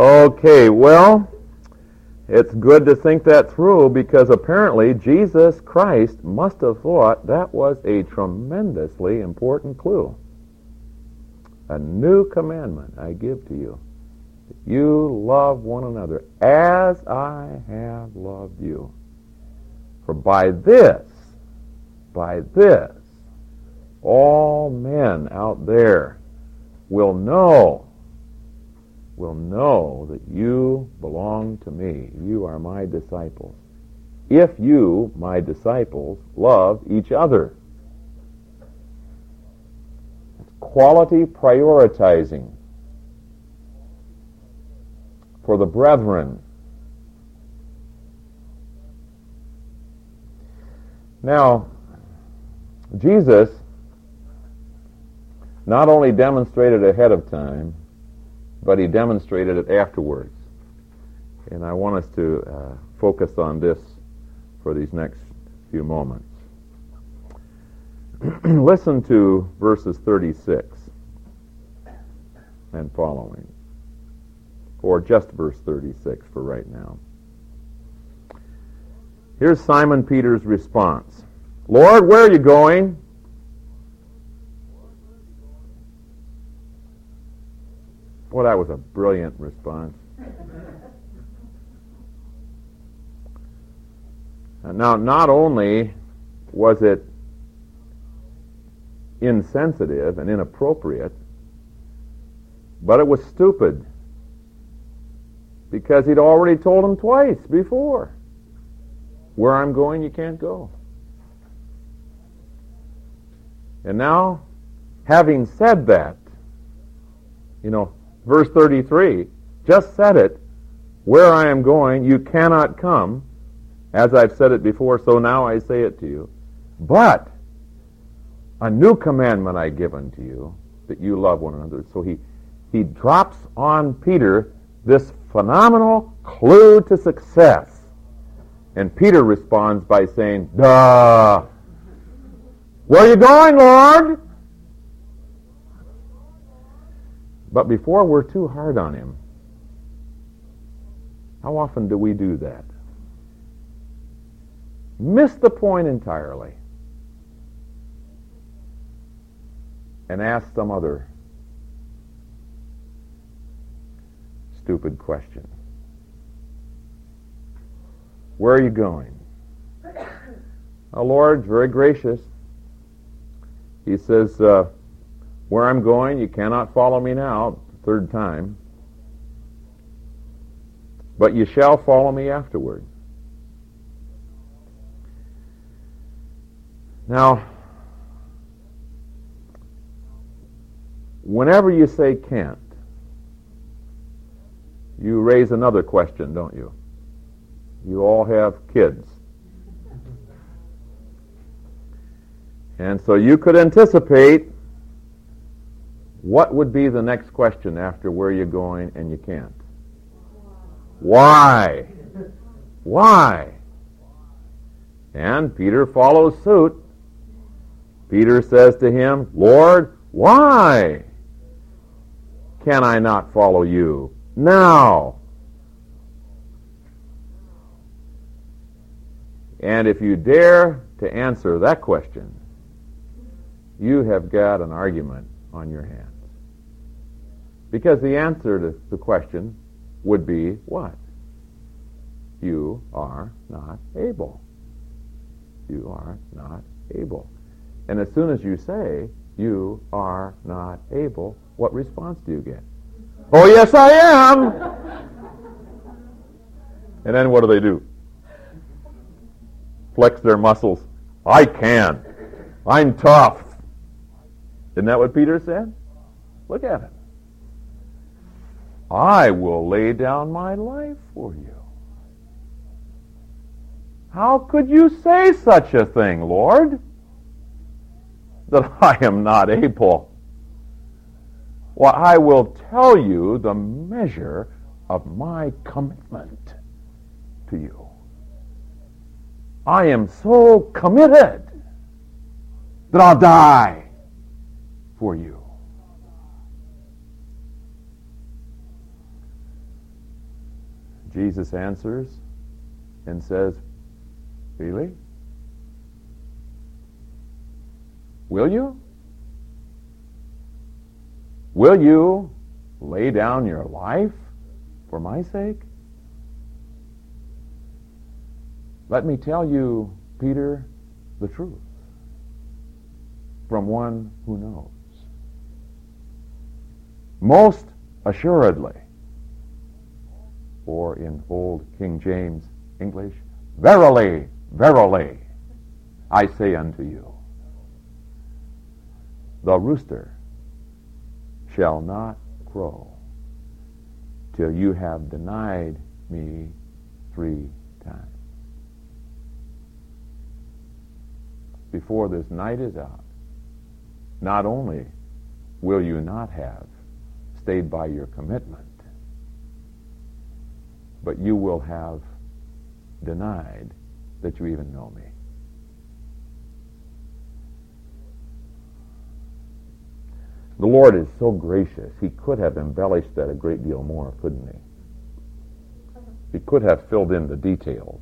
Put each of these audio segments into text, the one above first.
Okay, well, it's good to think that through because apparently Jesus Christ must have thought that was a tremendously important clue. A new commandment I give to you. You love one another as I have loved you. For by this, by this, all men out there will know will know that you belong to me. You are my disciples. If you, my disciples, love each other. It's quality prioritizing for the brethren. Now, Jesus not only demonstrated ahead of time but he demonstrated it afterwards. And I want us to uh, focus on this for these next few moments. Listen to verses 36 and following, or just verse 36 for right now. Here's Simon Peter's response Lord, where are you going? Well, that was a brilliant response. now, not only was it insensitive and inappropriate, but it was stupid because he'd already told him twice before where I'm going, you can't go. And now, having said that, you know, verse 33 just said it. Where I am going, you cannot come. As I've said it before, so now I say it to you. But a new commandment I give unto you, that you love one another. So he, he drops on Peter this phenomenal clue to success. And Peter responds by saying, Duh! Where are you going, Lord? But before we're too hard on him, how often do we do that? Miss the point entirely and ask some other stupid question. Where are you going? Our Lord's very gracious. He says, uh, where I'm going, you cannot follow me now, third time, but you shall follow me afterward. Now, whenever you say can't, you raise another question, don't you? You all have kids. And so you could anticipate what would be the next question after where you're going and you can't? Why? Why? And Peter follows suit. Peter says to him, Lord, why can I not follow you now? And if you dare to answer that question, you have got an argument on your hands. Because the answer to the question would be what? You are not able. You are not able. And as soon as you say, you are not able, what response do you get? Oh, yes, I am! and then what do they do? Flex their muscles. I can. I'm tough. Isn't that what Peter said? Look at it. I will lay down my life for you. How could you say such a thing, Lord? That I am not able. Well, I will tell you the measure of my commitment to you. I am so committed that I'll die for you. Jesus answers and says, Really? Will you? Will you lay down your life for my sake? Let me tell you, Peter, the truth from one who knows. Most assuredly, or in old King James English, verily, verily, I say unto you, the rooster shall not crow till you have denied me three times. Before this night is out, not only will you not have stayed by your commitment, but you will have denied that you even know me. The Lord is so gracious. He could have embellished that a great deal more, couldn't he? He could have filled in the details.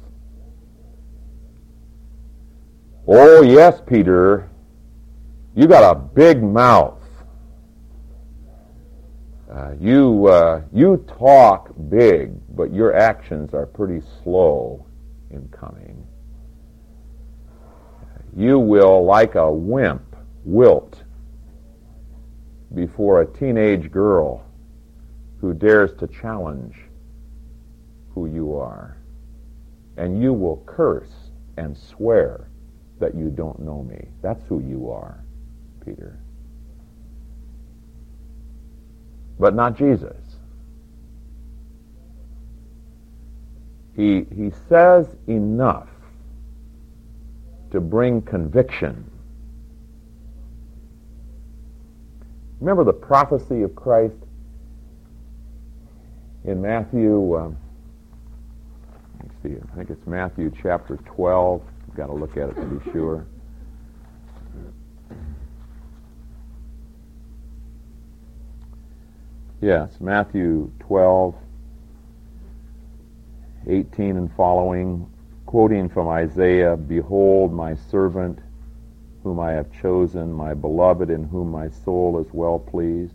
Oh, yes, Peter, you got a big mouth. Uh, you, uh, you talk big, but your actions are pretty slow in coming. You will, like a wimp, wilt before a teenage girl who dares to challenge who you are. And you will curse and swear that you don't know me. That's who you are, Peter. But not Jesus. He, he says enough to bring conviction Remember the prophecy of Christ in Matthew, um, let me see, I think it's Matthew chapter 12. I've got to look at it to be sure. Yes, Matthew 12, 18 and following, quoting from Isaiah, Behold, my servant whom I have chosen, my beloved, in whom my soul is well pleased.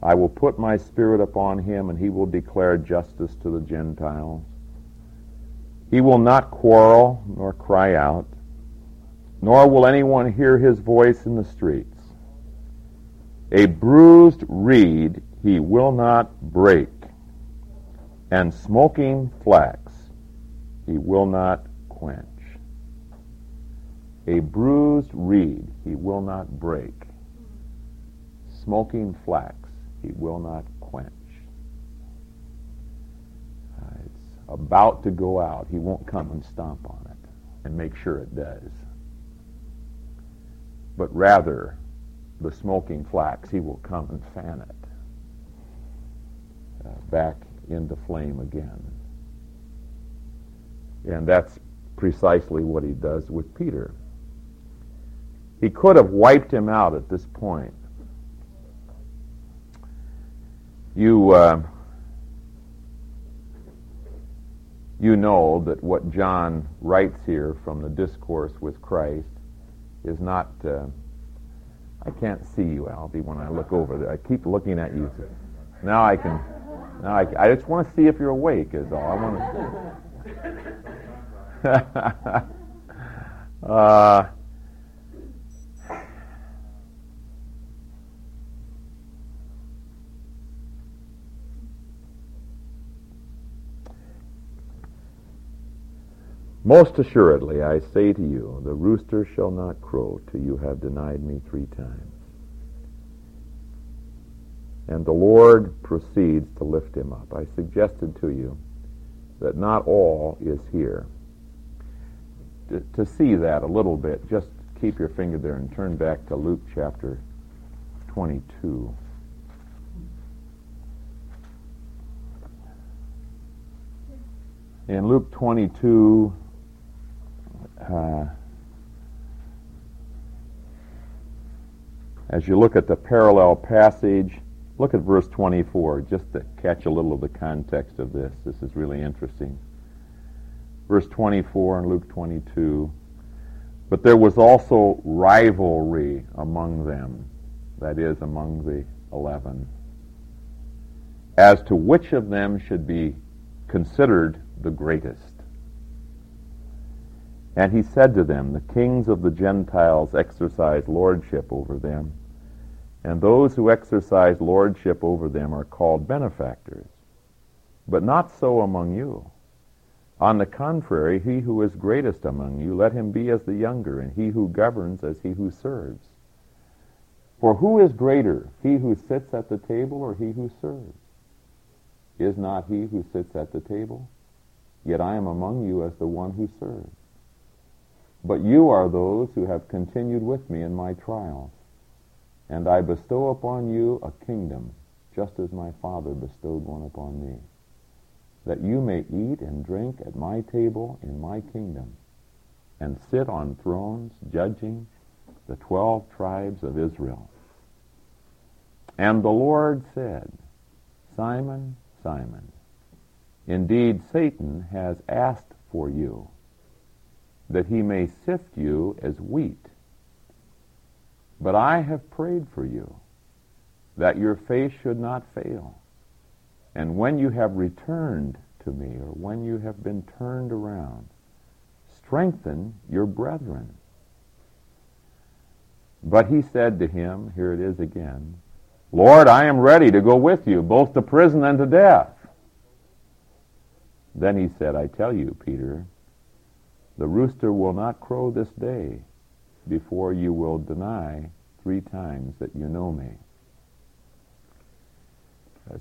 I will put my spirit upon him, and he will declare justice to the Gentiles. He will not quarrel nor cry out, nor will anyone hear his voice in the streets. A bruised reed he will not break, and smoking flax he will not quench. A bruised reed he will not break. Smoking flax he will not quench. Uh, it's about to go out. He won't come and stomp on it and make sure it does. But rather, the smoking flax, he will come and fan it back into flame again. And that's precisely what he does with Peter. He could have wiped him out at this point. You, uh, you know that what John writes here from the discourse with Christ is not. Uh, I can't see you, Albie, when I look over there. I keep looking at you. Now I can. Now I, I just want to see if you're awake. Is all I want to. uh, Most assuredly, I say to you, the rooster shall not crow till you have denied me three times. And the Lord proceeds to lift him up. I suggested to you that not all is here. To, to see that a little bit, just keep your finger there and turn back to Luke chapter 22. In Luke 22, uh, as you look at the parallel passage Look at verse 24, just to catch a little of the context of this. This is really interesting. Verse 24 in Luke 22. But there was also rivalry among them, that is, among the eleven, as to which of them should be considered the greatest. And he said to them, The kings of the Gentiles exercise lordship over them, and those who exercise lordship over them are called benefactors. But not so among you. On the contrary, he who is greatest among you, let him be as the younger, and he who governs as he who serves. For who is greater, he who sits at the table or he who serves? Is not he who sits at the table? Yet I am among you as the one who serves. But you are those who have continued with me in my trials. And I bestow upon you a kingdom, just as my Father bestowed one upon me, that you may eat and drink at my table in my kingdom, and sit on thrones judging the twelve tribes of Israel. And the Lord said, Simon, Simon, indeed Satan has asked for you, that he may sift you as wheat. But I have prayed for you, that your faith should not fail. And when you have returned to me, or when you have been turned around, strengthen your brethren. But he said to him, here it is again, Lord, I am ready to go with you, both to prison and to death. Then he said, I tell you, Peter, the rooster will not crow this day before you will deny three times that you know me.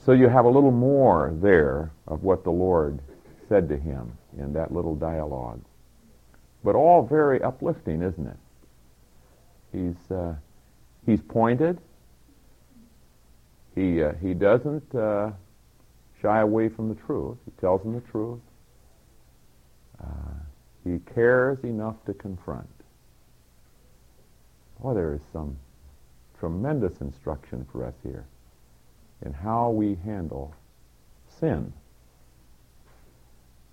So you have a little more there of what the Lord said to him in that little dialogue. But all very uplifting, isn't it? He's, uh, he's pointed. He, uh, he doesn't uh, shy away from the truth. He tells them the truth. Uh, he cares enough to confront. Oh, there is some tremendous instruction for us here in how we handle sin.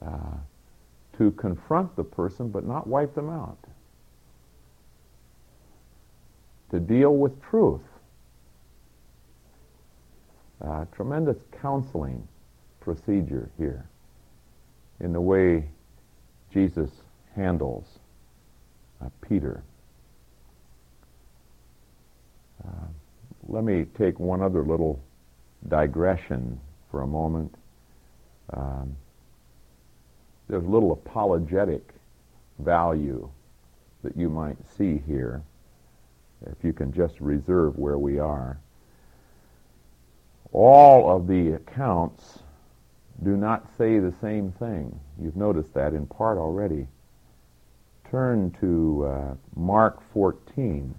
Uh, to confront the person but not wipe them out. To deal with truth. Uh, tremendous counseling procedure here in the way Jesus handles uh, Peter. Uh, let me take one other little digression for a moment. Um, there's a little apologetic value that you might see here if you can just reserve where we are. All of the accounts do not say the same thing. You've noticed that in part already. Turn to uh, Mark 14.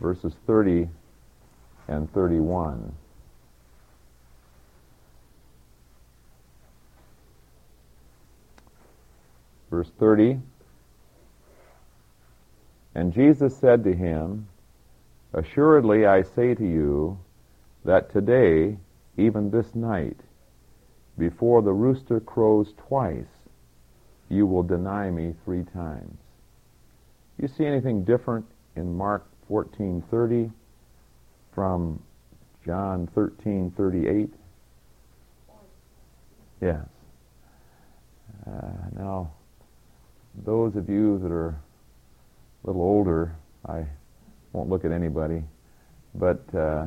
Verses 30 and 31. Verse 30 and Jesus said to him, Assuredly I say to you that today, even this night, before the rooster crows twice, you will deny me three times. You see anything different in Mark 14:30 from John 13:38? Yes. Uh, now, those of you that are a little older, I won't look at anybody, but uh,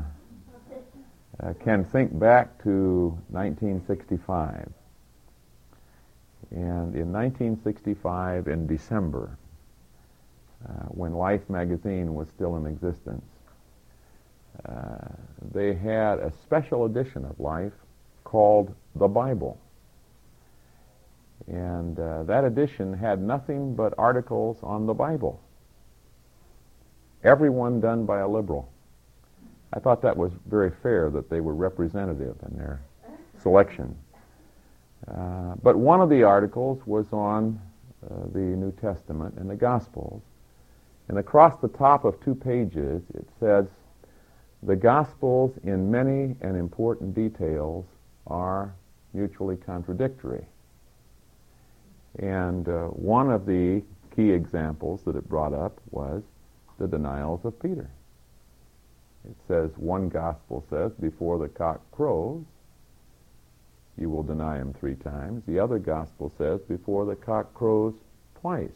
uh, can think back to 1965. And in 1965, in December, uh, when Life magazine was still in existence, uh, they had a special edition of Life called The Bible. And uh, that edition had nothing but articles on the Bible everyone done by a liberal. I thought that was very fair that they were representative in their selection. Uh, but one of the articles was on uh, the New Testament and the Gospels. And across the top of two pages, it says, the Gospels, in many and important details, are mutually contradictory. And uh, one of the key examples that it brought up was the denials of Peter. It says, one gospel says, before the cock crows, you will deny him three times. The other gospel says, before the cock crows twice,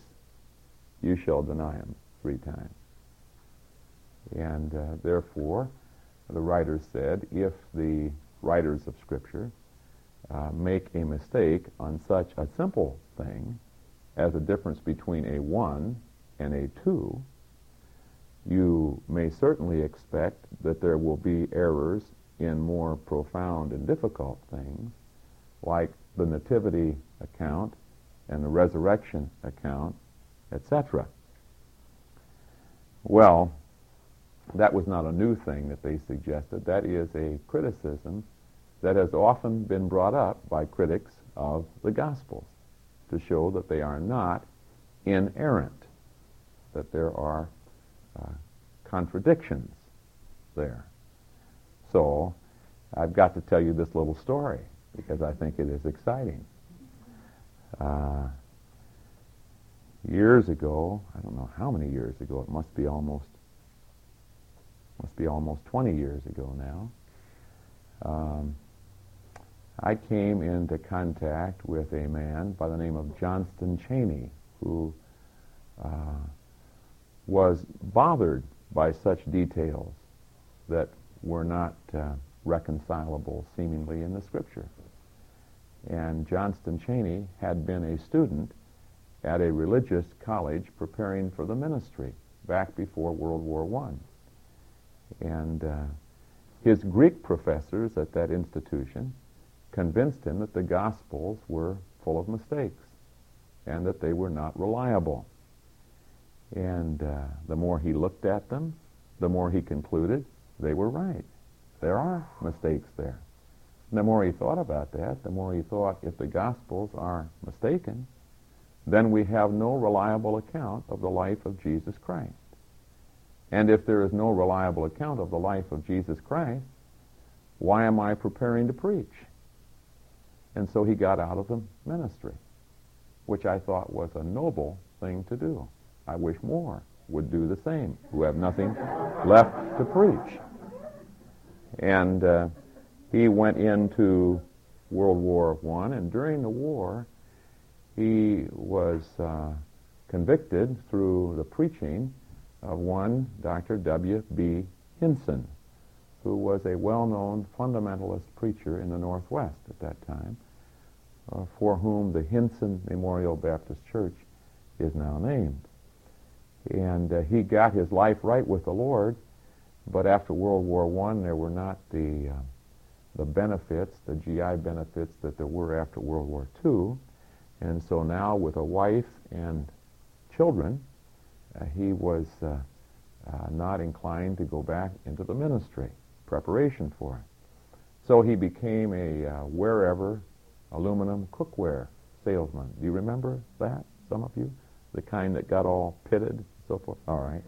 you shall deny him three times. And uh, therefore, the writer said, if the writers of Scripture uh, make a mistake on such a simple thing as a difference between a 1 and a 2, you may certainly expect that there will be errors in more profound and difficult things, like the nativity account and the resurrection account, etc. Well, that was not a new thing that they suggested. That is a criticism that has often been brought up by critics of the Gospels to show that they are not inerrant, that there are uh, contradictions there. So I've got to tell you this little story because I think it is exciting. Uh, years ago, I don't know how many years ago, it must be almost must be almost 20 years ago now. Um, I came into contact with a man by the name of Johnston Cheney, who uh, was bothered by such details that were not uh, reconcilable seemingly in the Scripture. And Johnston Cheney had been a student at a religious college preparing for the ministry back before World War I. And uh, his Greek professors at that institution convinced him that the Gospels were full of mistakes and that they were not reliable. And uh, the more he looked at them, the more he concluded they were right. There are mistakes there. And the more he thought about that, the more he thought if the Gospels are mistaken, then we have no reliable account of the life of Jesus Christ. And if there is no reliable account of the life of Jesus Christ, why am I preparing to preach? And so he got out of the ministry, which I thought was a noble thing to do. I wish more would do the same, who have nothing left to preach. And uh, he went into World War I, and during the war, he was uh, convicted through the preaching of one Dr. W. B. Hinson, who was a well-known fundamentalist preacher in the Northwest at that time uh, for whom the Hinson Memorial Baptist Church is now named. And uh, he got his life right with the Lord, but after World War I, there were not the, uh, the benefits, the GI benefits that there were after World War II. And so now, with a wife and children, uh, he was uh, uh, not inclined to go back into the ministry, preparation for it. So he became a WearEver aluminum cookware salesman. Do you remember that, some of you? The kind that got all pitted and so forth? All right,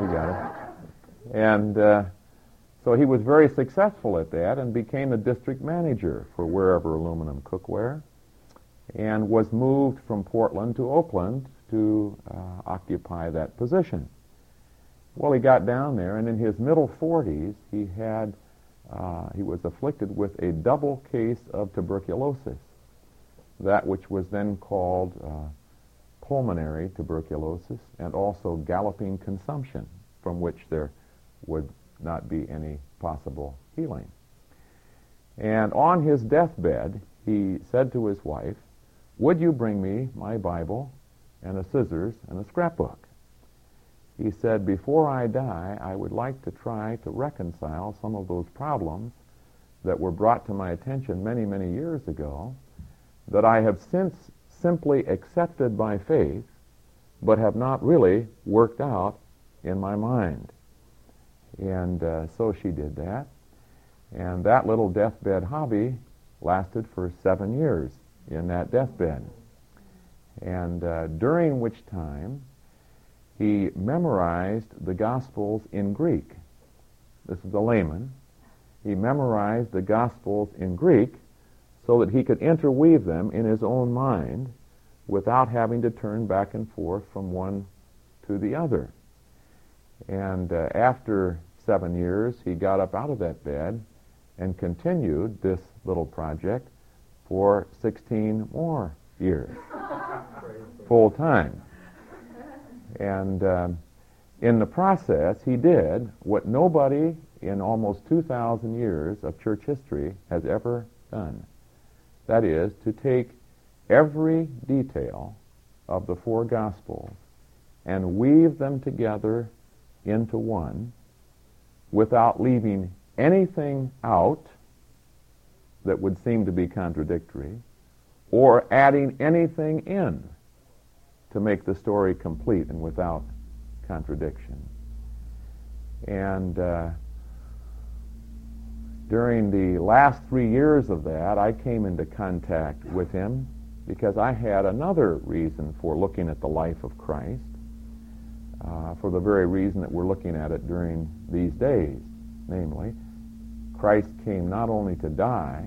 we got it. And uh, so he was very successful at that and became the district manager for WearEver aluminum cookware and was moved from Portland to Oakland to uh, occupy that position. Well, he got down there, and in his middle 40s, he had uh, he was afflicted with a double case of tuberculosis that which was then called uh, pulmonary tuberculosis and also galloping consumption, from which there would not be any possible healing. And on his deathbed, he said to his wife, Would you bring me my Bible and a scissors and a scrapbook? He said, Before I die, I would like to try to reconcile some of those problems that were brought to my attention many, many years ago that I have since simply accepted by faith, but have not really worked out in my mind. And uh, so she did that. And that little deathbed hobby lasted for seven years in that deathbed. and uh, during which time he memorized the Gospels in Greek. This is a layman. He memorized the Gospels in Greek so that he could interweave them in his own mind without having to turn back and forth from one to the other. And uh, after seven years, he got up out of that bed and continued this little project for 16 more years, full time. And um, in the process, he did what nobody in almost 2,000 years of church history has ever done. That is, to take every detail of the four Gospels and weave them together into one without leaving anything out that would seem to be contradictory or adding anything in to make the story complete and without contradiction. And uh, during the last three years of that, I came into contact with him because I had another reason for looking at the life of Christ, uh, for the very reason that we're looking at it during these days. Namely, Christ came not only to die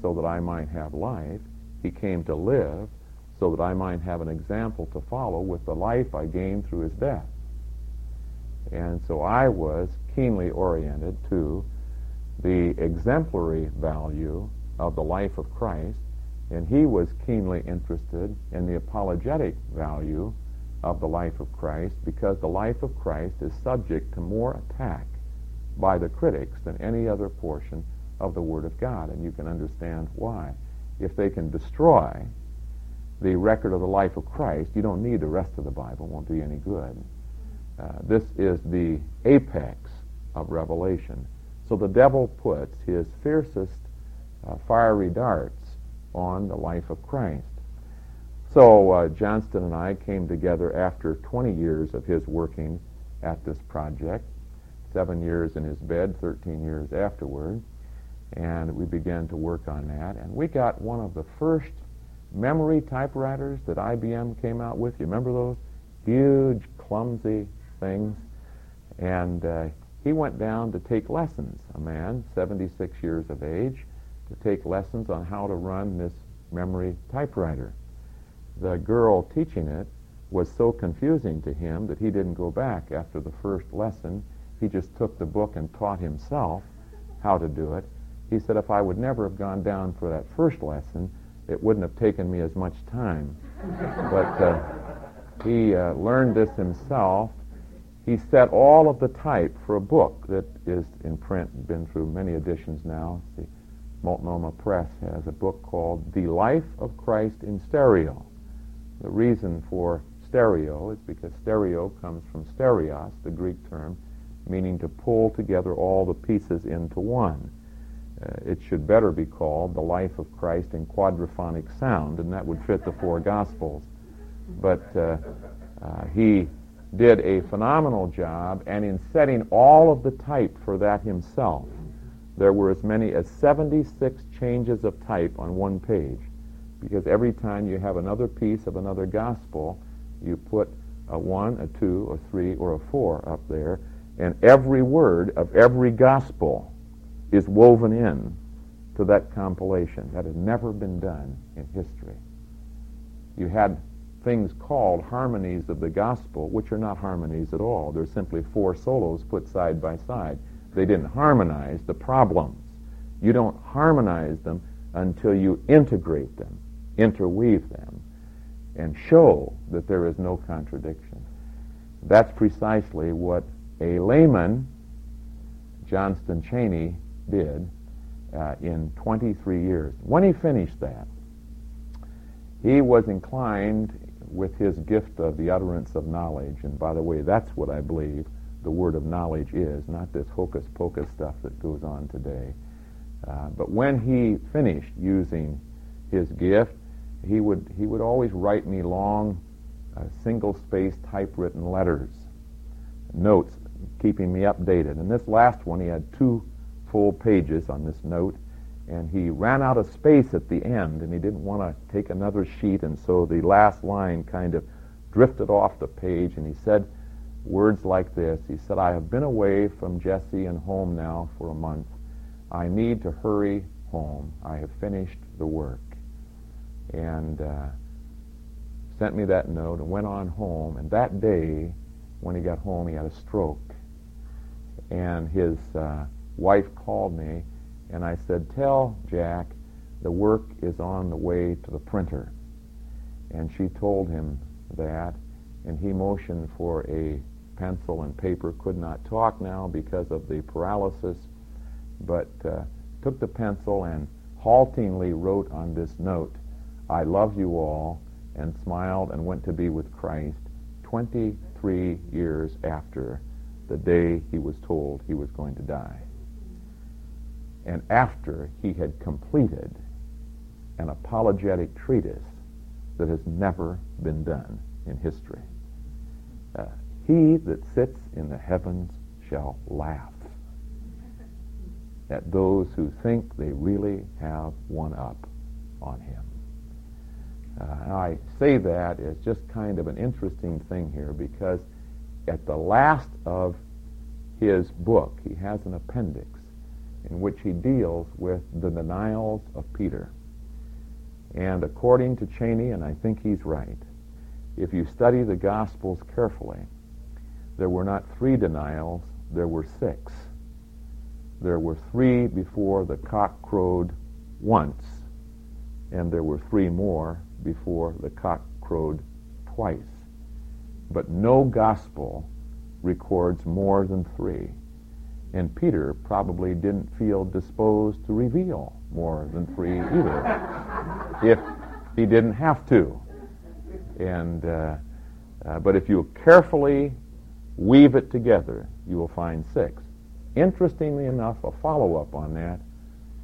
so that I might have life, he came to live so that I might have an example to follow with the life I gained through his death. And so I was keenly oriented to the exemplary value of the life of Christ, and he was keenly interested in the apologetic value of the life of Christ because the life of Christ is subject to more attack by the critics than any other portion of the Word of God, and you can understand why. If they can destroy the record of the life of Christ, you don't need the rest of the Bible. It won't do you any good. Uh, this is the apex of revelation. So the devil puts his fiercest uh, fiery darts on the life of Christ. So uh, Johnston and I came together after 20 years of his working at this project, seven years in his bed, 13 years afterward, and we began to work on that. And we got one of the first memory typewriters that IBM came out with. You remember those? Huge, clumsy things. And uh, he went down to take lessons, a man, 76 years of age, to take lessons on how to run this memory typewriter. The girl teaching it was so confusing to him that he didn't go back after the first lesson. He just took the book and taught himself how to do it. He said, if I would never have gone down for that first lesson, it wouldn't have taken me as much time. but uh, he uh, learned this himself, he set all of the type for a book that is in print, been through many editions now. The Multnomah Press has a book called The Life of Christ in Stereo. The reason for stereo is because stereo comes from stereos, the Greek term, meaning to pull together all the pieces into one. Uh, it should better be called The Life of Christ in Quadraphonic Sound, and that would fit the four Gospels. But uh, uh, he did a phenomenal job, and in setting all of the type for that himself, there were as many as 76 changes of type on one page. Because every time you have another piece of another gospel, you put a one, a two, a three, or a four up there, and every word of every gospel is woven in to that compilation. That has never been done in history. You had things called harmonies of the gospel, which are not harmonies at all. They're simply four solos put side by side. They didn't harmonize the problems. You don't harmonize them until you integrate them, interweave them, and show that there is no contradiction. That's precisely what a layman, Johnston Cheney, did uh, in 23 years. When he finished that, he was inclined with his gift of the utterance of knowledge. And by the way, that's what I believe the word of knowledge is, not this hocus pocus stuff that goes on today. Uh, but when he finished using his gift, he would, he would always write me long, uh, single spaced typewritten letters, notes, keeping me updated. And this last one, he had two full pages on this note, and he ran out of space at the end, and he didn't want to take another sheet, and so the last line kind of drifted off the page, and he said words like this. He said, I have been away from Jesse and home now for a month. I need to hurry home. I have finished the work. And uh, sent me that note and went on home. And that day, when he got home, he had a stroke. And his uh, wife called me and I said, Tell Jack the work is on the way to the printer. And she told him that, and he motioned for a pencil and paper, could not talk now because of the paralysis, but uh, took the pencil and haltingly wrote on this note, I love you all, and smiled and went to be with Christ 23 years after the day he was told he was going to die and after he had completed an apologetic treatise that has never been done in history. Uh, he that sits in the heavens shall laugh at those who think they really have one up on him. Uh, I say that as just kind of an interesting thing here because at the last of his book, he has an appendix in which he deals with the denials of Peter. And according to Cheney, and I think he's right, if you study the Gospels carefully, there were not three denials, there were six. There were three before the cock crowed once, and there were three more before the cock crowed twice. But no gospel records more than three. And Peter probably didn't feel disposed to reveal more than three either, if he didn't have to. And uh, uh, but if you carefully weave it together, you will find six. Interestingly enough, a follow-up on that,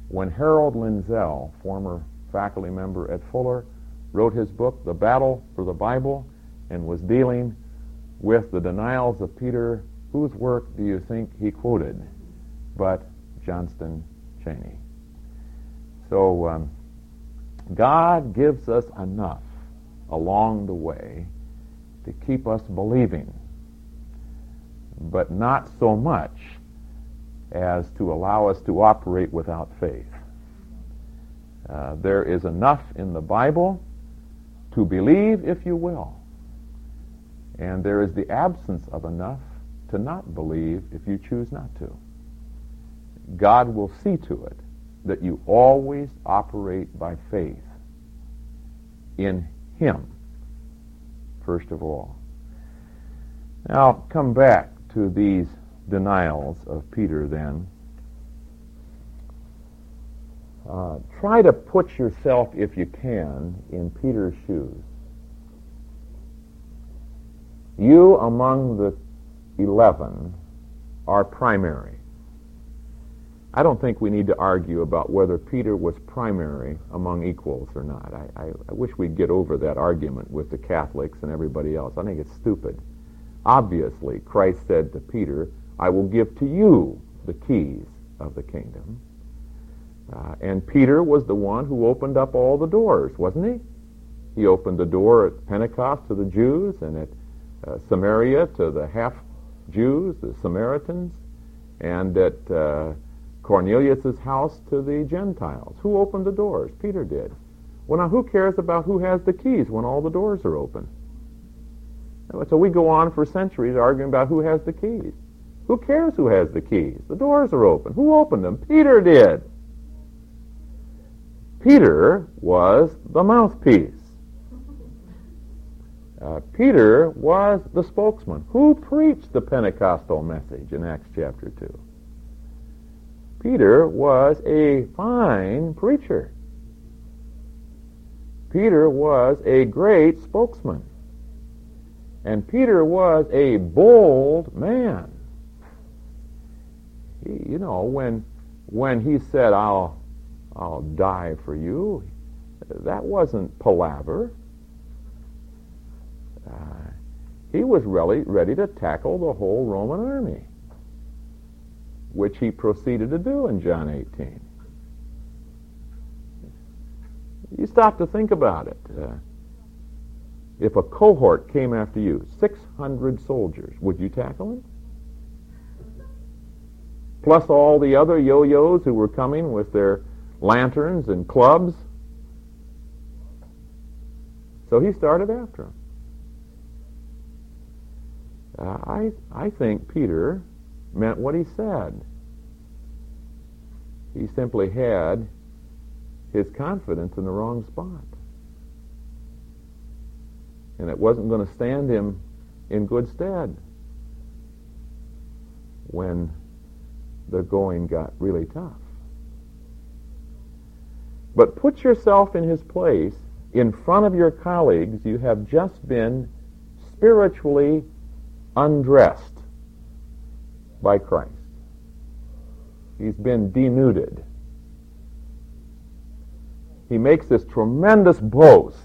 when Harold Lindsell, former faculty member at Fuller, wrote his book, The Battle for the Bible, and was dealing with the denials of Peter Whose work do you think he quoted but Johnston Cheney? So um, God gives us enough along the way to keep us believing, but not so much as to allow us to operate without faith. Uh, there is enough in the Bible to believe, if you will, and there is the absence of enough to not believe if you choose not to. God will see to it that you always operate by faith in Him, first of all. Now, come back to these denials of Peter then. Uh, try to put yourself, if you can, in Peter's shoes. You among the 11 are primary. I don't think we need to argue about whether Peter was primary among equals or not. I, I, I, wish we'd get over that argument with the Catholics and everybody else. I think it's stupid. Obviously, Christ said to Peter, I will give to you the keys of the kingdom. Uh, and Peter was the one who opened up all the doors, wasn't he? He opened the door at Pentecost to the Jews and at uh, Samaria to the half Jews, the Samaritans, and at uh, Cornelius' house to the Gentiles. Who opened the doors? Peter did. Well, now, who cares about who has the keys when all the doors are open? So we go on for centuries arguing about who has the keys. Who cares who has the keys? The doors are open. Who opened them? Peter did. Peter was the mouthpiece. Uh, Peter was the spokesman. Who preached the Pentecostal message in Acts chapter 2? Peter was a fine preacher. Peter was a great spokesman. And Peter was a bold man. He, you know, when, when he said, I'll, I'll die for you, that wasn't palaver. Uh, he was really ready to tackle the whole Roman army, which he proceeded to do in John 18. You stop to think about it. Uh, if a cohort came after you, 600 soldiers, would you tackle them? Plus all the other yo-yos who were coming with their lanterns and clubs. So he started after them. Uh, I, I think Peter meant what he said. He simply had his confidence in the wrong spot. And it wasn't going to stand him in good stead when the going got really tough. But put yourself in his place in front of your colleagues. You have just been spiritually undressed by Christ. He's been denuded. He makes this tremendous boast.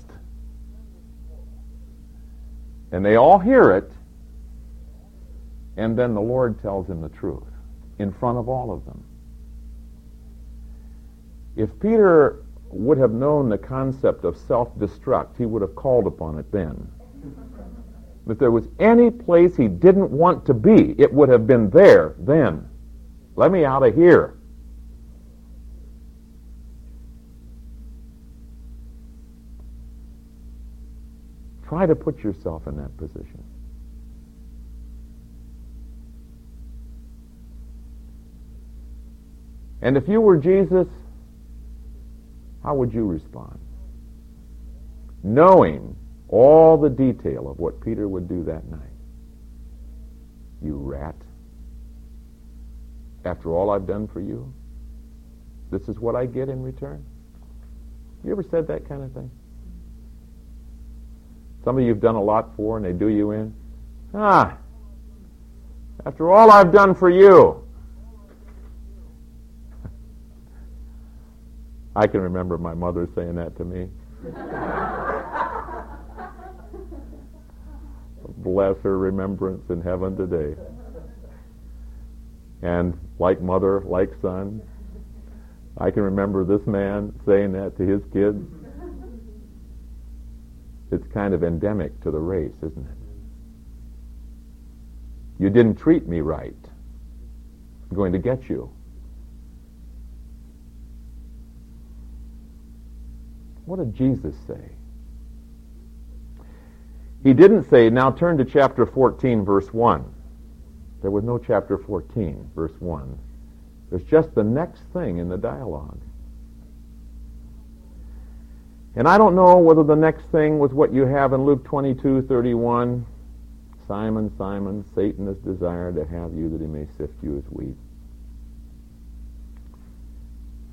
And they all hear it. And then the Lord tells him the truth in front of all of them. If Peter would have known the concept of self-destruct, he would have called upon it then. If there was any place he didn't want to be, it would have been there then. Let me out of here. Try to put yourself in that position. And if you were Jesus, how would you respond? Knowing all the detail of what Peter would do that night. You rat. After all I've done for you, this is what I get in return. You ever said that kind of thing? Some of you have done a lot for and they do you in. Ah, after all I've done for you. I can remember my mother saying that to me. Bless her remembrance in heaven today. And like mother, like son, I can remember this man saying that to his kids. It's kind of endemic to the race, isn't it? You didn't treat me right. I'm going to get you. What did Jesus say? He didn't say, now turn to chapter 14, verse 1. There was no chapter 14, verse 1. There's just the next thing in the dialogue. And I don't know whether the next thing was what you have in Luke 22, 31. Simon, Simon, Satan has desired to have you that he may sift you as wheat.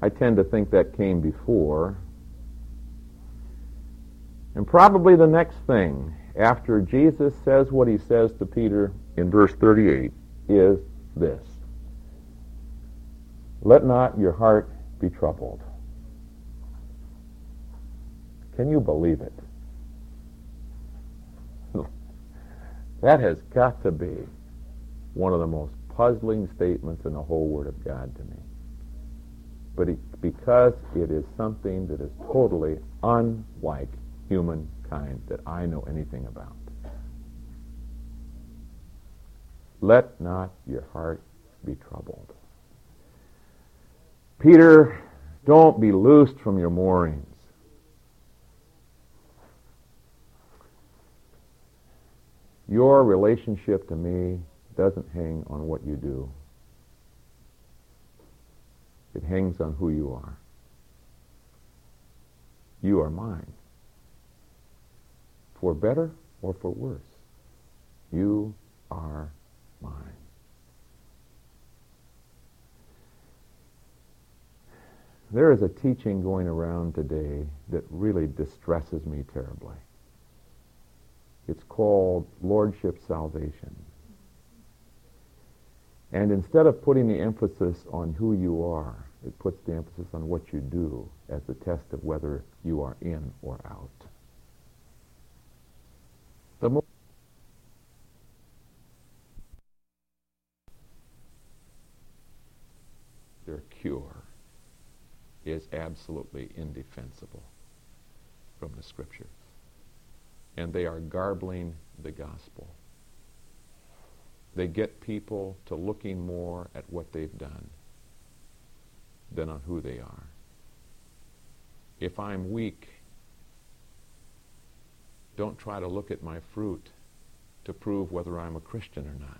I tend to think that came before. And probably the next thing, after Jesus says what he says to Peter in verse 38, is this. Let not your heart be troubled. Can you believe it? that has got to be one of the most puzzling statements in the whole Word of God to me. But it, because it is something that is totally unlike humankind that I know anything about. Let not your heart be troubled. Peter, don't be loosed from your moorings. Your relationship to me doesn't hang on what you do. It hangs on who you are. You are mine. For better or for worse, you are mine. There is a teaching going around today that really distresses me terribly. It's called Lordship Salvation. And instead of putting the emphasis on who you are, it puts the emphasis on what you do as the test of whether you are in or out. The more their cure is absolutely indefensible. from the Scripture. And they are garbling the gospel. They get people to looking more at what they've done than on who they are. If I'm weak, don't try to look at my fruit to prove whether I'm a Christian or not.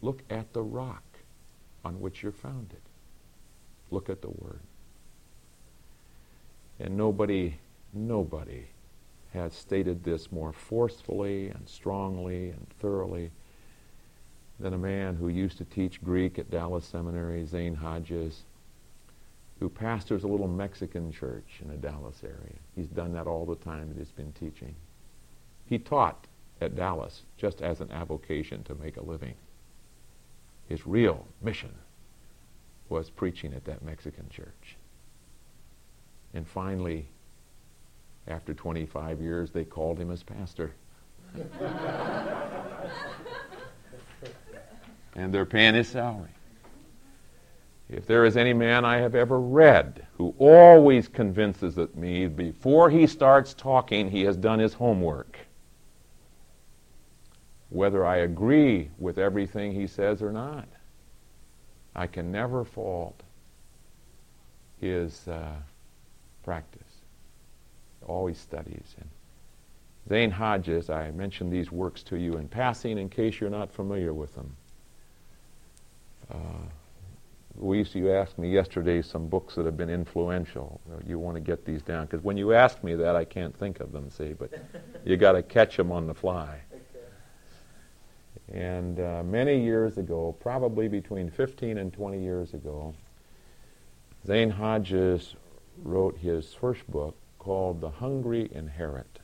Look at the rock on which you're founded. Look at the Word. And nobody, nobody has stated this more forcefully and strongly and thoroughly than a man who used to teach Greek at Dallas Seminary, Zane Hodges, who pastors a little Mexican church in the Dallas area. He's done that all the time that he's been teaching. He taught at Dallas just as an avocation to make a living. His real mission was preaching at that Mexican church. And finally, after 25 years, they called him as pastor. and they're paying his salary. If there is any man I have ever read who always convinces me before he starts talking, he has done his homework. Whether I agree with everything he says or not, I can never fault his uh, practice. Always studies. And Zane Hodges, I mentioned these works to you in passing in case you're not familiar with them. Uh, Luis, you asked me yesterday some books that have been influential. You want to get these down because when you ask me that, I can't think of them. See, but you got to catch them on the fly. And uh, many years ago, probably between 15 and 20 years ago, Zane Hodges wrote his first book called The Hungry Inherit.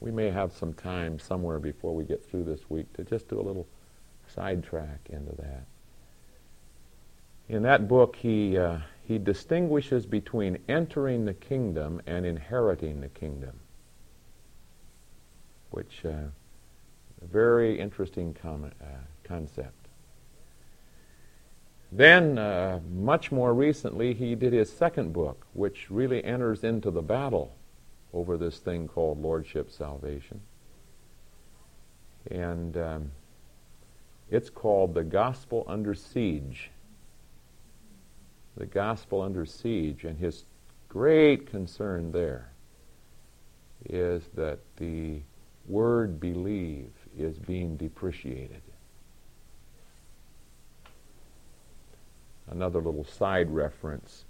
We may have some time somewhere before we get through this week to just do a little sidetrack into that. In that book, he, uh, he distinguishes between entering the kingdom and inheriting the kingdom, which uh, a very interesting com- uh, concept. Then, uh, much more recently, he did his second book, which really enters into the battle over this thing called Lordship Salvation. And um, it's called The Gospel Under Siege. The Gospel Under Siege. And his great concern there is that the word believe is being depreciated. Another little side reference.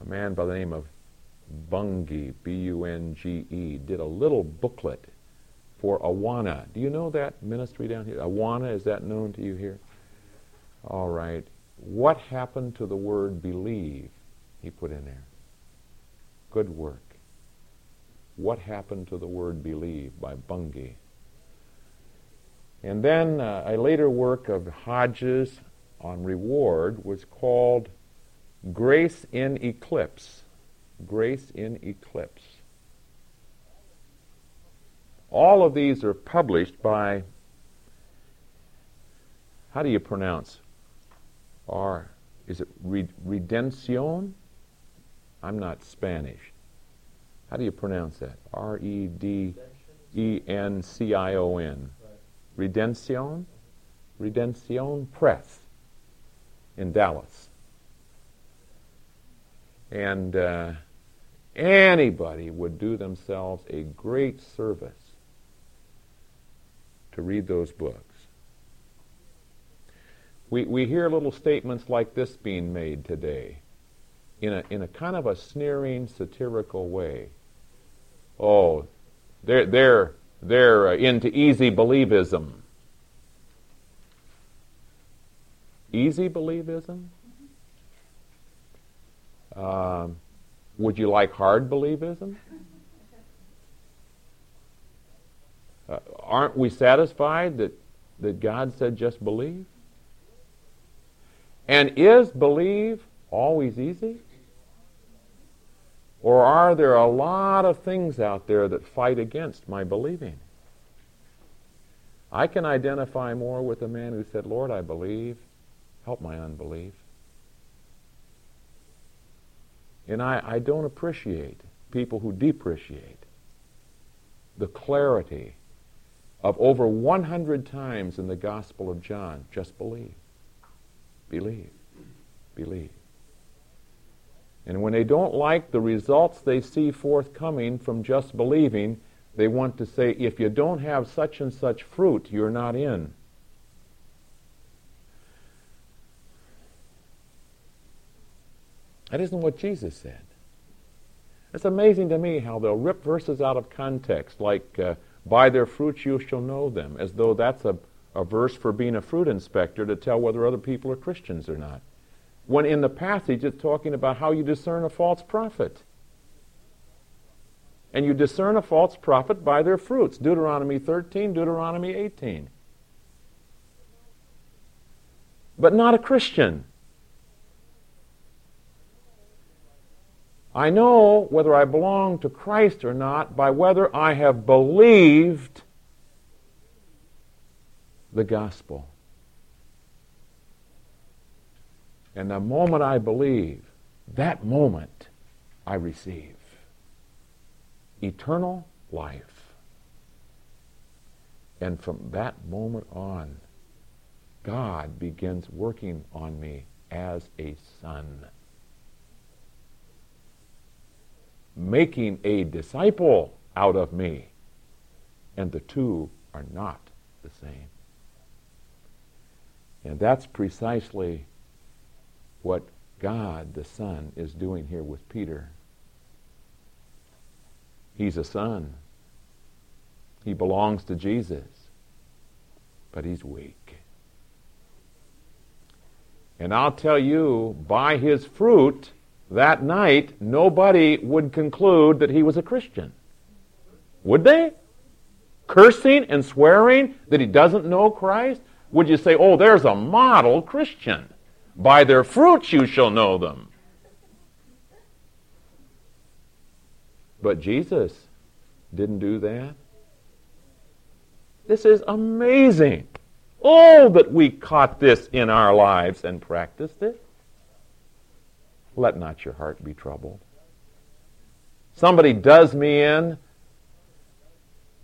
A man by the name of Bunge, B U N G E, did a little booklet for Awana. Do you know that ministry down here? Awana, is that known to you here? All right. What happened to the word believe? He put in there. Good work. What happened to the word believe by Bunge? And then uh, a later work of Hodges on reward was called Grace in Eclipse. Grace in Eclipse. All of these are published by, how do you pronounce? R, is it Redencion? I'm not Spanish. How do you pronounce that? R E D E N C I O N. Redencion? Redencion Press in Dallas. And uh, anybody would do themselves a great service to read those books. We, we hear little statements like this being made today in a, in a kind of a sneering, satirical way. Oh, they're, they're, they're uh, into easy believism. Easy believism? Um, would you like hard believism? Uh, aren't we satisfied that, that God said just believe? And is believe always easy? Or are there a lot of things out there that fight against my believing? I can identify more with a man who said, Lord, I believe, help my unbelief. And I, I don't appreciate people who depreciate the clarity of over 100 times in the Gospel of John just believe, believe, believe. And when they don't like the results they see forthcoming from just believing, they want to say, if you don't have such and such fruit, you're not in. That isn't what Jesus said. It's amazing to me how they'll rip verses out of context, like, uh, by their fruits you shall know them, as though that's a, a verse for being a fruit inspector to tell whether other people are Christians or not. When in the passage it's talking about how you discern a false prophet. And you discern a false prophet by their fruits. Deuteronomy 13, Deuteronomy 18. But not a Christian. I know whether I belong to Christ or not by whether I have believed the gospel. And the moment I believe, that moment I receive eternal life. And from that moment on, God begins working on me as a son. Making a disciple out of me. And the two are not the same. And that's precisely what God the Son is doing here with Peter. He's a son. He belongs to Jesus, but he's weak. And I'll tell you, by his fruit, that night, nobody would conclude that he was a Christian. Would they? Cursing and swearing that he doesn't know Christ? Would you say, oh, there's a model Christian? By their fruits you shall know them. But Jesus didn't do that. This is amazing. Oh, that we caught this in our lives and practiced it. Let not your heart be troubled. Somebody does me in,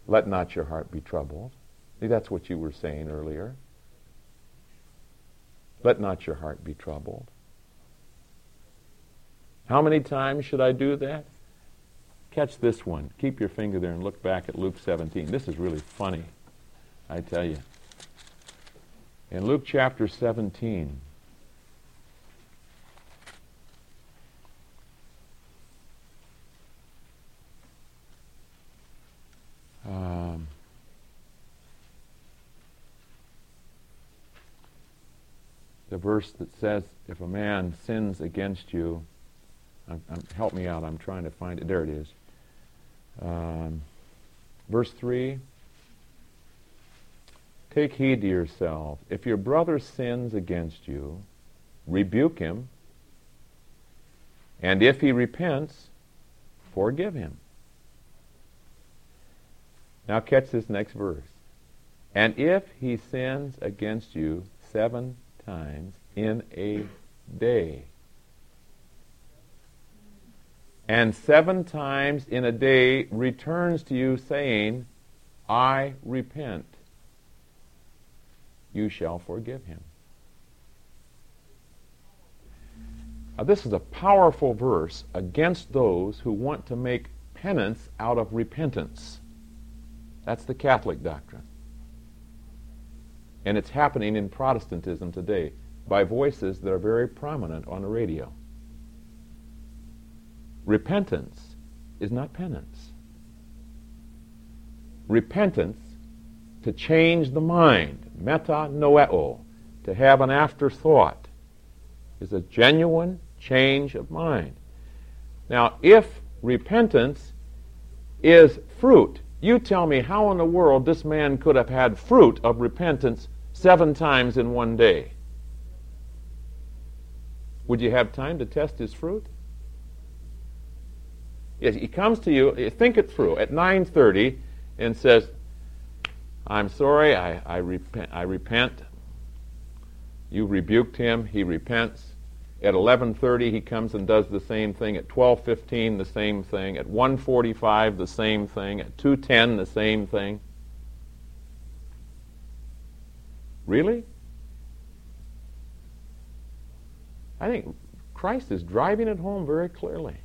let not your heart be troubled. See, that's what you were saying earlier. Let not your heart be troubled. How many times should I do that? Catch this one. Keep your finger there and look back at Luke 17. This is really funny, I tell you. In Luke chapter 17, Um, the verse that says, if a man sins against you, I'm, I'm, help me out, I'm trying to find it. There it is. Um, verse 3 Take heed to yourself. If your brother sins against you, rebuke him, and if he repents, forgive him. Now catch this next verse. And if he sins against you seven times in a day, and seven times in a day returns to you saying, I repent, you shall forgive him. Now, this is a powerful verse against those who want to make penance out of repentance. That's the Catholic doctrine. And it's happening in Protestantism today by voices that are very prominent on the radio. Repentance is not penance. Repentance, to change the mind, metanoeo, to have an afterthought, is a genuine change of mind. Now, if repentance is fruit, you tell me how in the world this man could have had fruit of repentance seven times in one day. Would you have time to test his fruit? Yes, he comes to you, think it through, at 9.30 and says, I'm sorry, I, I, repent, I repent. You rebuked him, he repents. At 11:30 he comes and does the same thing. At 12:15 the same thing. At 1:45 the same thing. At 2:10 the same thing. Really? I think Christ is driving it home very clearly.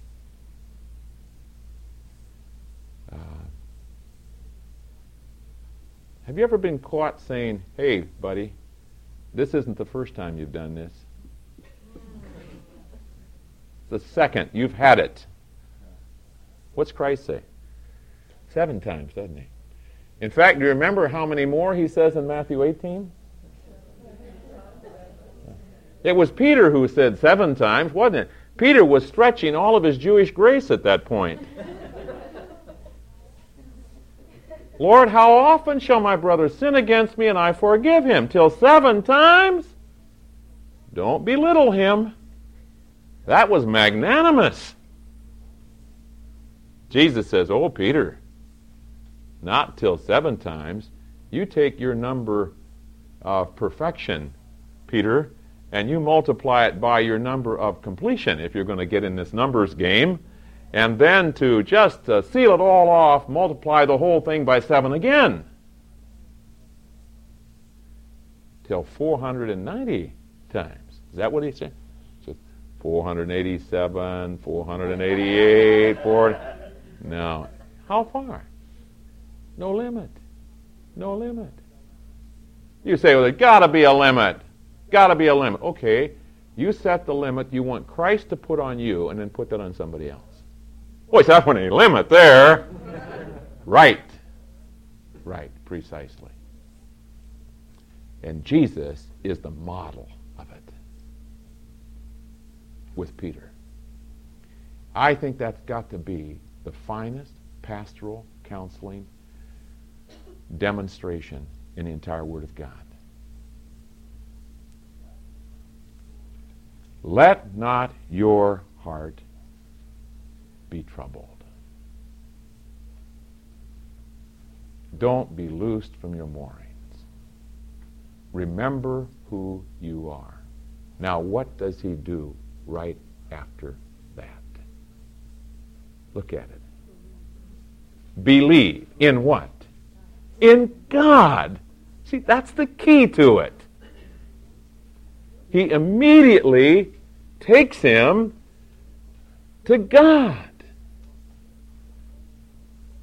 Uh, have you ever been caught saying, hey, buddy, this isn't the first time you've done this? The second, you've had it. What's Christ say? Seven times, doesn't he? In fact, do you remember how many more he says in Matthew 18? It was Peter who said seven times, wasn't it? Peter was stretching all of his Jewish grace at that point. Lord, how often shall my brother sin against me and I forgive him? Till seven times? Don't belittle him. That was magnanimous. Jesus says, Oh, Peter, not till seven times. You take your number of perfection, Peter, and you multiply it by your number of completion if you're going to get in this numbers game. And then to just uh, seal it all off, multiply the whole thing by seven again. Till 490 times. Is that what he said? So 487, 488, 4. No. How far? No limit. No limit. You say, well, there's got to be a limit. Got to be a limit. Okay, you set the limit you want Christ to put on you and then put that on somebody else. Boy, that one a limit there. right. Right, precisely. And Jesus is the model with Peter. I think that's got to be the finest pastoral counseling demonstration in the entire Word of God. Let not your heart be troubled. Don't be loosed from your moorings. Remember who you are. Now, what does he do right after that? Look at it. Believe in what? In God. See, that's the key to it he immediately takes him to God.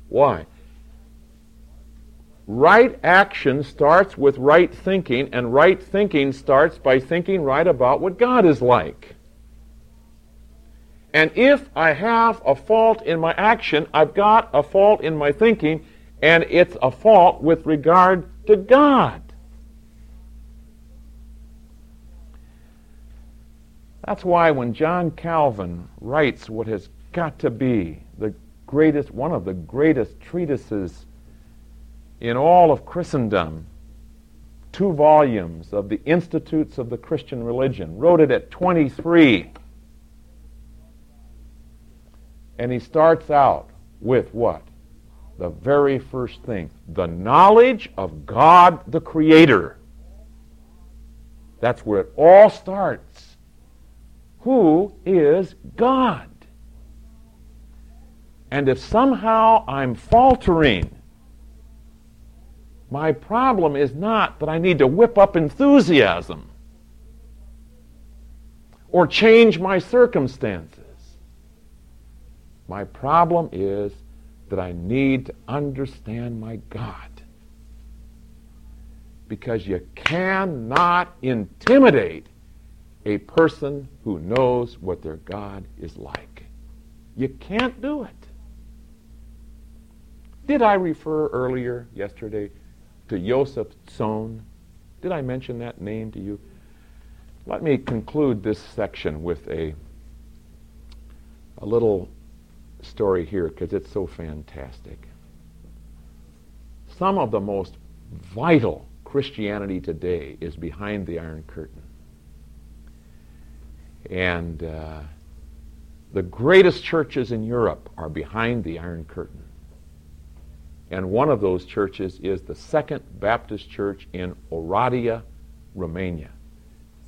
Why? Right action starts with right thinking, and right thinking starts by thinking right about what God is like. And if I have a fault in my action, I've got a fault in my thinking, and it's a fault with regard to God. That's why when John Calvin writes what has got to be the greatest, one of the greatest treatises in all of Christendom, two volumes of the Institutes of the Christian Religion, wrote it at 23. And he starts out with what? The very first thing the knowledge of God the Creator. That's where it all starts who is God. And if somehow I'm faltering, my problem is not that I need to whip up enthusiasm or change my circumstances. My problem is that I need to understand my God. Because you cannot intimidate a person who knows what their God is like. You can't do it. Did I refer earlier yesterday to Joseph Tson? Did I mention that name to you? Let me conclude this section with a, a little story here because it's so fantastic. Some of the most vital Christianity today is behind the Iron Curtain. And uh, the greatest churches in Europe are behind the Iron Curtain. And one of those churches is the Second Baptist Church in Oradea, Romania.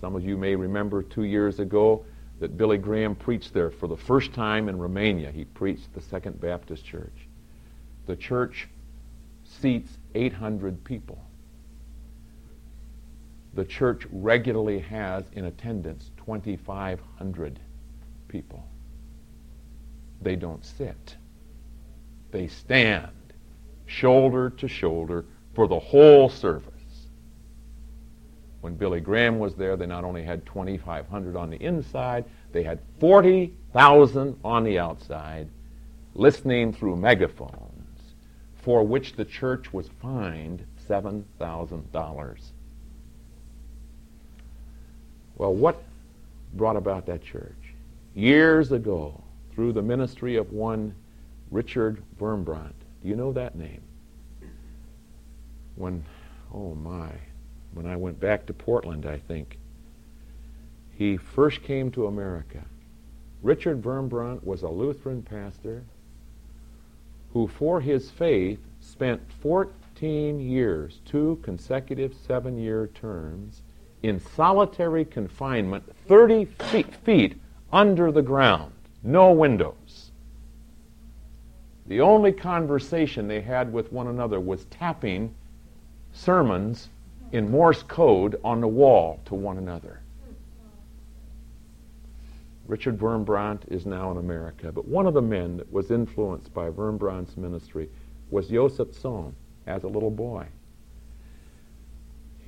Some of you may remember two years ago that Billy Graham preached there for the first time in Romania. He preached the Second Baptist Church. The church seats 800 people. The church regularly has in attendance 2,500 people. They don't sit. They stand shoulder to shoulder for the whole service. When Billy Graham was there, they not only had 2,500 on the inside, they had 40,000 on the outside listening through megaphones, for which the church was fined $7,000. Well, what brought about that church? Years ago, through the ministry of one Richard Wurmbrand. Do you know that name? When, oh my, when I went back to Portland, I think, he first came to America. Richard Wurmbrand was a Lutheran pastor who, for his faith, spent 14 years, two consecutive seven year terms, in solitary confinement, 30 feet, feet under the ground, no windows. The only conversation they had with one another was tapping sermons in Morse code on the wall to one another. Richard Wurmbrand is now in America, but one of the men that was influenced by Wurmbrand's ministry was Josef Tson as a little boy.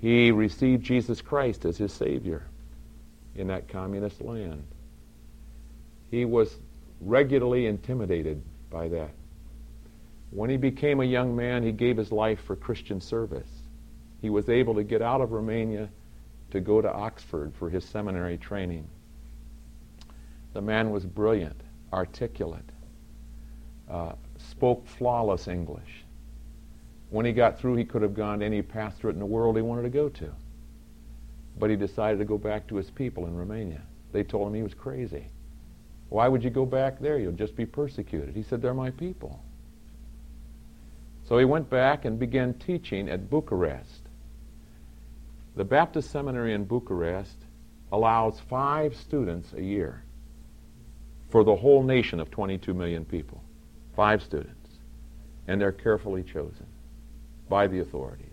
He received Jesus Christ as his Savior in that communist land. He was regularly intimidated by that. When he became a young man, he gave his life for Christian service he was able to get out of Romania to go to Oxford for his seminary training. The man was brilliant, articulate, uh, spoke flawless English. When he got through, he could have gone to any pastorate in the world he wanted to go to. But he decided to go back to his people in Romania. They told him he was crazy. Why would you go back there? You'll just be persecuted. He said, They're my people. So he went back and began teaching at Bucharest. The Baptist Seminary in Bucharest allows five students a year for the whole nation of 22 million people. Five students. And they're carefully chosen by the authorities.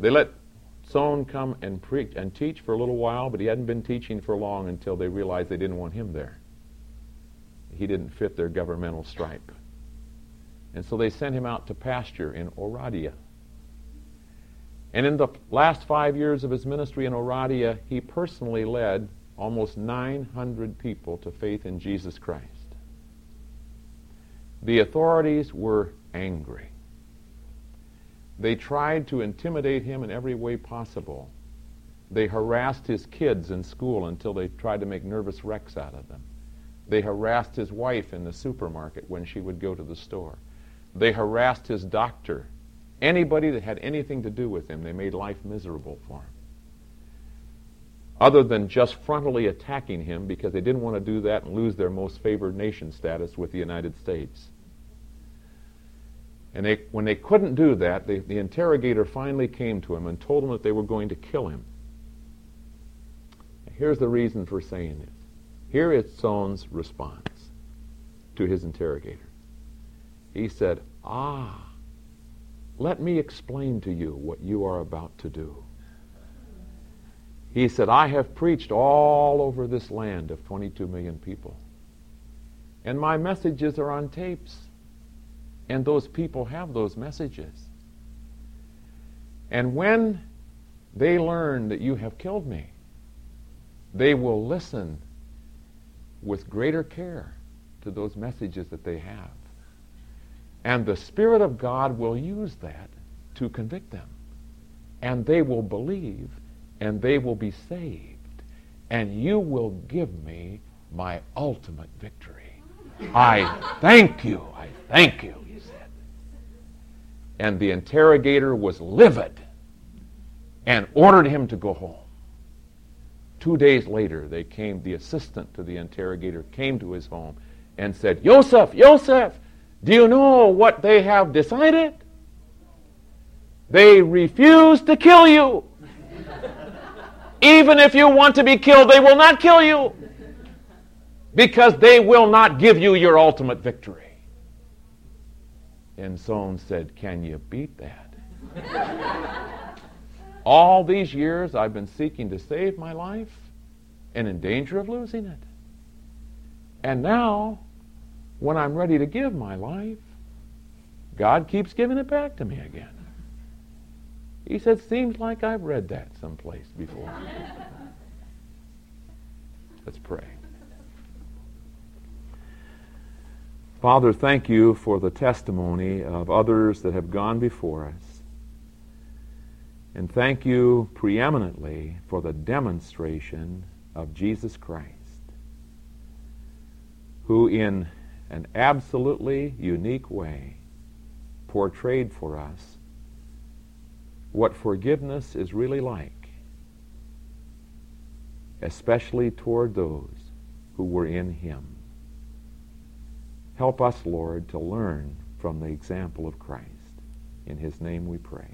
They let Tson come and preach and teach for a little while, but he hadn't been teaching for long until they realized they didn't want him there. He didn't fit their governmental stripe. And so they sent him out to pasture in Oradea. And in the last five years of his ministry in Oradea, he personally led almost 900 people to faith in Jesus Christ. The authorities were angry. They tried to intimidate him in every way possible. They harassed his kids in school until they tried to make nervous wrecks out of them. They harassed his wife in the supermarket when she would go to the store. They harassed his doctor Anybody that had anything to do with him, they made life miserable for him. Other than just frontally attacking him because they didn't want to do that and lose their most favored nation status with the United States. And they, when they couldn't do that, they, the interrogator finally came to him and told him that they were going to kill him. Here's the reason for saying this. Here is Tson's response to his interrogator. He said, Ah, let me explain to you what you are about to do. He said, I have preached all over this land of 22 million people. And my messages are on tapes. And those people have those messages. And when they learn that you have killed me, they will listen with greater care to those messages that they have. And the Spirit of God will use that to convict them. And they will believe and they will be saved. And you will give me my ultimate victory. I thank you. I thank you, he said. And the interrogator was livid and ordered him to go home. Two days later, they came, the assistant to the interrogator came to his home and said, Joseph, Joseph, do you know what they have decided? They refuse to kill you. Even if you want to be killed, they will not kill you because they will not give you your ultimate victory. And Tson said, Can you beat that? All these years I've been seeking to save my life and in danger of losing it. And now, when I'm ready to give my life, God keeps giving it back to me again. He said, Seems like I've read that someplace before. Let's pray. Father, thank you for the testimony of others that have gone before us. And thank you preeminently for the demonstration of Jesus Christ, who in an absolutely unique way portrayed for us what forgiveness is really like, especially toward those who were in Him. Help us, Lord, to learn from the example of Christ. In His name we pray.